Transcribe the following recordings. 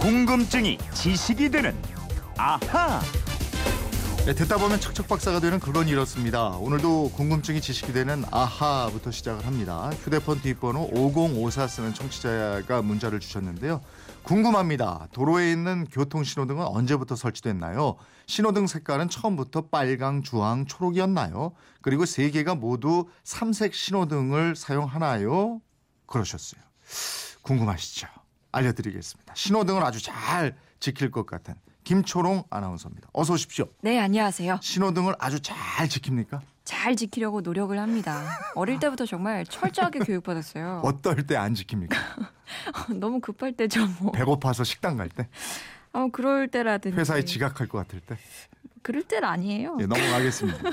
궁금증이 지식이 되는 아하. 네, 듣다 보면 척척 박사가 되는 그건 이렇습니다. 오늘도 궁금증이 지식이 되는 아하부터 시작을 합니다. 휴대폰 뒷번호 5054 쓰는 청취자가 문자를 주셨는데요. 궁금합니다. 도로에 있는 교통 신호등은 언제부터 설치됐나요? 신호등 색깔은 처음부터 빨강, 주황, 초록이었나요? 그리고 세 개가 모두 삼색 신호등을 사용하나요? 그러셨어요. 궁금하시죠? 알려드리겠습니다. 신호등을 아주 잘 지킬 것 같은 김초롱 아나운서입니다. 어서 오십시오. 네, 안녕하세요. 신호등을 아주 잘 지킵니까? 잘 지키려고 노력을 합니다. 어릴 때부터 정말 철저하게 교육받았어요. 어떨 때 안 지킵니까? 너무 급할 때죠, 뭐. 배고파서 식당 갈 때? 어, 그럴 때라든지. 회사에 지각할 것 같을 때? 그럴 때는 아니에요. 예, 넘어가겠습니다.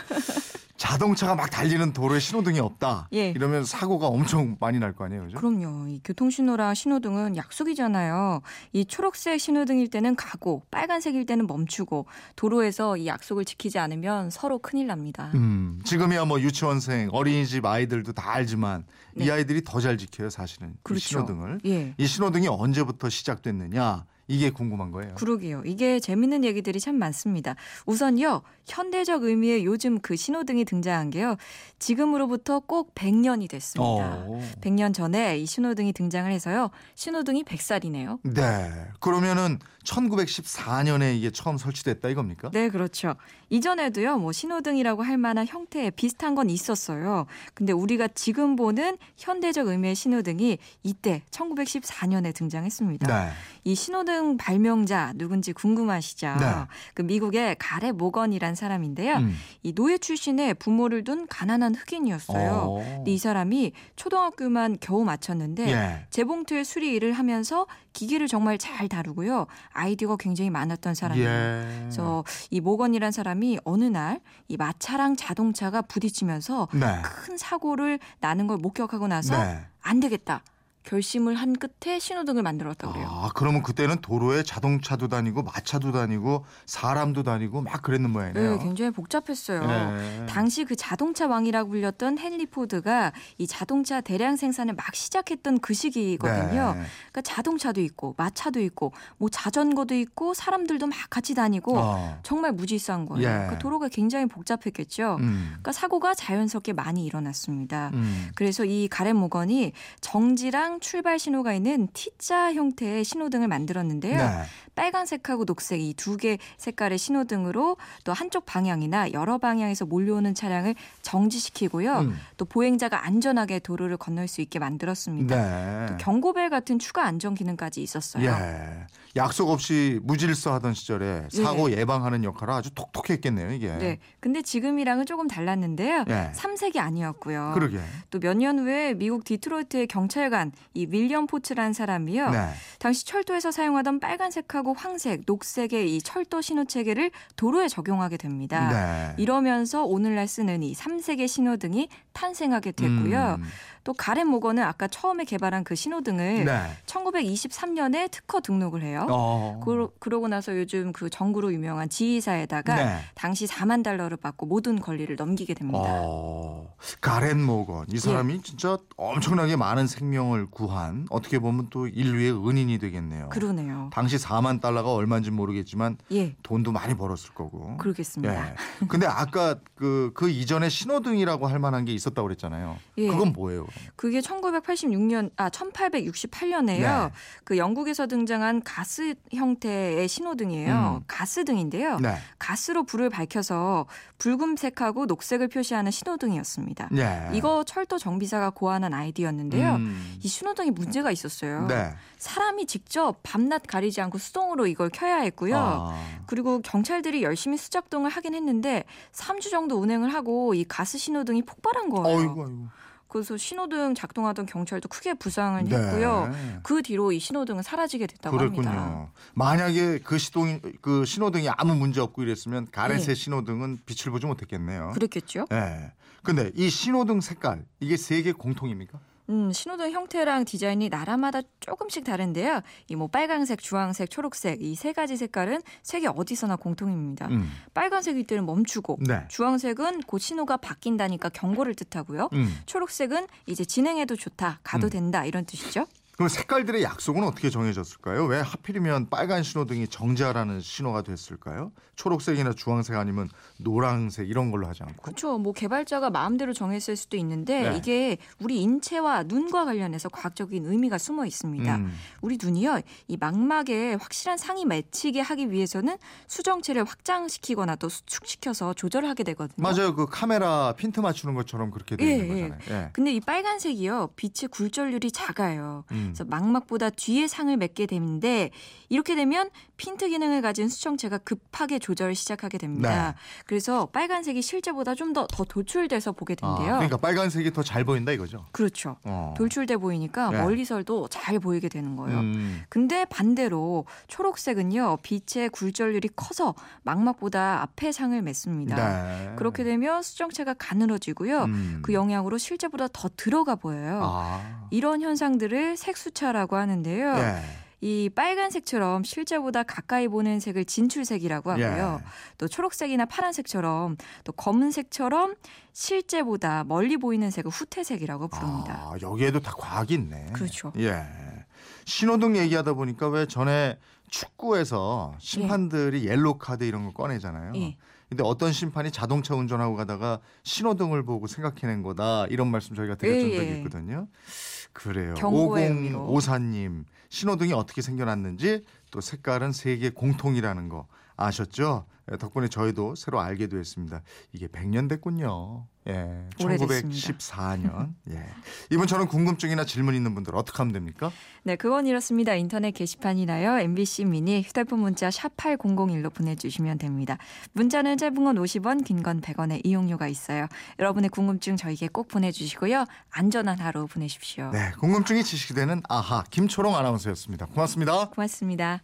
자동차가 막 달리는 도로에 신호등이 없다. 예. 이러면 사고가 엄청 많이 날 거 아니에요, 그죠? 그럼요. 이 교통신호랑 신호등은 약속이잖아요. 이 초록색 신호등일 때는 가고, 빨간색일 때는 멈추고, 도로에서 이 약속을 지키지 않으면 서로 큰일 납니다. 음, 지금이야 뭐 유치원생, 어린이집 아이들도 다 알지만 이 네. 아이들이 더 잘 지켜요, 사실은. 이 그렇죠. 신호등을. 예. 이 신호등이 언제부터 시작됐느냐? 이게 궁금한 거예요. 그러게요. 이게 재밌는 얘기들이 참 많습니다. 우선요, 현대적 의미의 요즘 그 신호등이 등장한 게요, 지금으로부터 꼭 100년이 됐습니다. 어. 100년 전에 이 신호등이 등장을 해서요, 신호등이 100살이네요. 네. 그러면은 1914년에 이게 처음 설치됐다 이겁니까? 네, 그렇죠. 이전에도요, 뭐 신호등이라고 할 만한 형태의 비슷한 건 있었어요. 근데 우리가 지금 보는 현대적 의미의 신호등이 이때 1914년에 등장했습니다. 네. 이 신호등 발명자 누군지 궁금하시죠? 네. 그 미국의 가레 모건이란 사람인데요. 음. 이 노예 출신의 부모를 둔 가난한 흑인이었어요. 어. 근데 이 사람이 초등학교만 겨우 마쳤는데 예. 재봉틀 수리 일을 하면서 기기를 정말 잘 다루고요. 아이디어가 굉장히 많았던 사람이에요. 예. 그래서 이 모건이란 사람이 어느 날 이 마차랑 자동차가 부딪히면서 네. 큰 사고를 나는 걸 목격하고 나서 네. 안 되겠다. 결심을 한 끝에 신호등을 만들었다고 그래요. 아, 그러면 그때는 도로에 자동차도 다니고 마차도 다니고 사람도 다니고 막 그랬는 모양이네요. 네, 굉장히 복잡했어요. 네. 당시 그 자동차 왕이라고 불렸던 헨리 포드가 이 자동차 대량 생산을 막 시작했던 그 시기거든요. 네. 그러니까 자동차도 있고 마차도 있고 뭐 자전거도 있고 사람들도 막 같이 다니고 어. 정말 무질서한 거예요. 예. 그러니까 도로가 굉장히 복잡했겠죠. 음. 그러니까 사고가 자연스럽게 많이 일어났습니다. 음. 그래서 이 가렌 모건이 정지랑 출발 신호가 있는 T자 형태의 신호등을 만들었는데요. 네. 빨간색하고 녹색 이 두 개 색깔의 신호등으로 또 한쪽 방향이나 여러 방향에서 몰려오는 차량을 정지시키고요. 음. 또 보행자가 안전하게 도로를 건널 수 있게 만들었습니다. 네. 또 경고벨 같은 추가 안전 기능까지 있었어요. 예. 약속 없이 무질서 하던 시절에 사고 예 방하는 역할을 아주 톡톡했겠네요, 이게. 네. 근데 지금이랑은 조금 달랐는데요. 예. 삼색이 아니었고요. 그러게. 또 몇 년 후에 미국 디트로이트의 경찰관 이 윌리엄 포츠라는 사람이요. 네. 당시 철도에서 사용하던 빨간색하고 황색, 녹색의 이 철도 신호 체계를 도로에 적용하게 됩니다. 네. 이러면서 오늘날 쓰는 이 삼색의 신호등이 탄생하게 됐고요. 음. 또 가렌 모건은 아까 처음에 개발한 그 신호등을 네. 1923년에 특허 등록을 해요. 어. 그러, 그러고 나서 요즘 그 전구로 유명한 지휘사에다가 네. 당시 4만 달러를 받고 모든 권리를 넘기게 됩니다. 어, 가렌 모건 이 사람이 예. 진짜 엄청나게 많은 생명을 구한 어떻게 보면 또 인류의 은인이 되겠네요. 그러네요. 당시 4만 달러가 얼마인지 모르겠지만 예, 돈도 많이 벌었을 거고. 그러겠습니다. 예. 근데 아까 그, 그 이전에 신호등이라고 할 만한 게 있었다고 그랬잖아요. 예. 그건 뭐예요? 그게 1986년 아 1868년에요. 네. 그 영국에서 등장한 가스 형태의 신호등이에요. 음. 가스등인데요. 네. 가스로 불을 밝혀서 붉은색하고 녹색을 표시하는 신호등이었습니다. 예. 이거 철도 정비사가 고안한 아이디어였는데요. 음. 이 신호등이 문제가 있었어요. 네. 사람이 직접 밤낮 가리지 않고 수동 으로 이걸 켜야 했고요. 아. 그리고 경찰들이 열심히 수작동을 하긴 했는데 3주 정도 운행을 하고 이 가스 신호등이 폭발한 거예요. 어이구, 어이구. 그래서 신호등 작동하던 경찰도 크게 부상을 네. 했고요. 그 뒤로 이 신호등은 사라지게 됐다고 그랬군요. 합니다. 만약에 그 시동 그 신호등이 아무 문제 없고 이랬으면 가렌색 예. 신호등은 빛을 보지 못했겠네요. 그랬겠죠? 예. 근데 이 신호등 색깔 이게 세계 공통입니까? 음, 신호등 형태랑 디자인이 나라마다 조금씩 다른데요. 이 뭐 빨강색, 주황색, 초록색 이 세 가지 색깔은 세계 어디서나 공통입니다. 음. 빨간색일 때는 멈추고 네. 주황색은 곧 신호가 바뀐다니까 경고를 뜻하고요. 음. 초록색은 이제 진행해도 좋다, 가도 음. 된다 이런 뜻이죠. 그럼 색깔들의 약속은 어떻게 정해졌을까요? 왜 하필이면 빨간 신호등이 정지하라는 신호가 됐을까요? 초록색이나 주황색 아니면 노란색 이런 걸로 하지 않고. 그렇죠. 뭐 개발자가 마음대로 정했을 수도 있는데 네. 이게 우리 인체와 눈과 관련해서 과학적인 의미가 숨어 있습니다. 음. 우리 눈이요, 이 망막에 확실한 상이 맺히게 하기 위해서는 수정체를 확장시키거나 또 수축시켜서 조절하게 되거든요. 맞아요. 그 카메라 핀트 맞추는 것처럼 그렇게 되는 예, 거잖아요. 예. 근데 이 빨간색이요, 빛의 굴절률이 작아요. 음. 그래서 망막보다 뒤에 상을 맺게 되는데 이렇게 되면 핀트 기능을 가진 수정체가 급하게 조절을 시작하게 됩니다. 네. 그래서 빨간색이 실제보다 좀 더더 도출돼서 보게 아, 된대요. 그러니까 빨간색이 더 잘 보인다 이거죠. 그렇죠. 어. 돌출돼 보이니까 네. 멀리서도 잘 보이게 되는 거예요. 음. 근데 반대로 초록색은요 빛의 굴절률이 커서 망막보다 앞에 상을 맺습니다. 네. 그렇게 되면 수정체가 가늘어지고요. 음. 그 영향으로 실제보다 더 들어가 보여요. 아. 이런 현상들을 색 수차라고 하는데요. 예. 이 빨간색처럼 실제보다 가까이 보는 색을 진출색이라고 하고요. 예. 또 초록색이나 파란색처럼 또 검은색처럼 실제보다 멀리 보이는 색을 후퇴색이라고 부릅니다. 아, 여기에도 다 과학이 있네. 그렇죠. 예. 신호등 얘기하다 보니까 왜 전에 축구에서 심판들이 옐로 카드 이런 거 꺼내잖아요. 예. 근데 어떤 심판이 자동차 운전하고 가다가 신호등을 보고 생각해낸 거다 이런 말씀 저희가 드렸던 예, 적이 예. 있거든요. 그래요. 경고의 의미로. 5054님 신호등이 어떻게 생겨났는지 또 색깔은 세계 공통이라는 거 아셨죠? 예, 덕분에 저희도 새로 알게 됐습니다. 이게 100년 됐군요. 예, 오래됐습니다. 1914년. 예. 이번 저는 궁금증이나 질문 있는 분들 어떻게 하면 됩니까? 네, 그건 이렇습니다. 인터넷 게시판이나요. MBC 미니 휴대폰 문자 샵 8001로 보내주시면 됩니다. 문자는 짧은 건 50원, 긴 건 100원의 이용료가 있어요. 여러분의 궁금증 저에게 꼭 보내주시고요. 안전한 하루 보내십시오. 네, 궁금증이 지식이 되는 아하 김초롱 아나운서였습니다. 고맙습니다. 고맙습니다.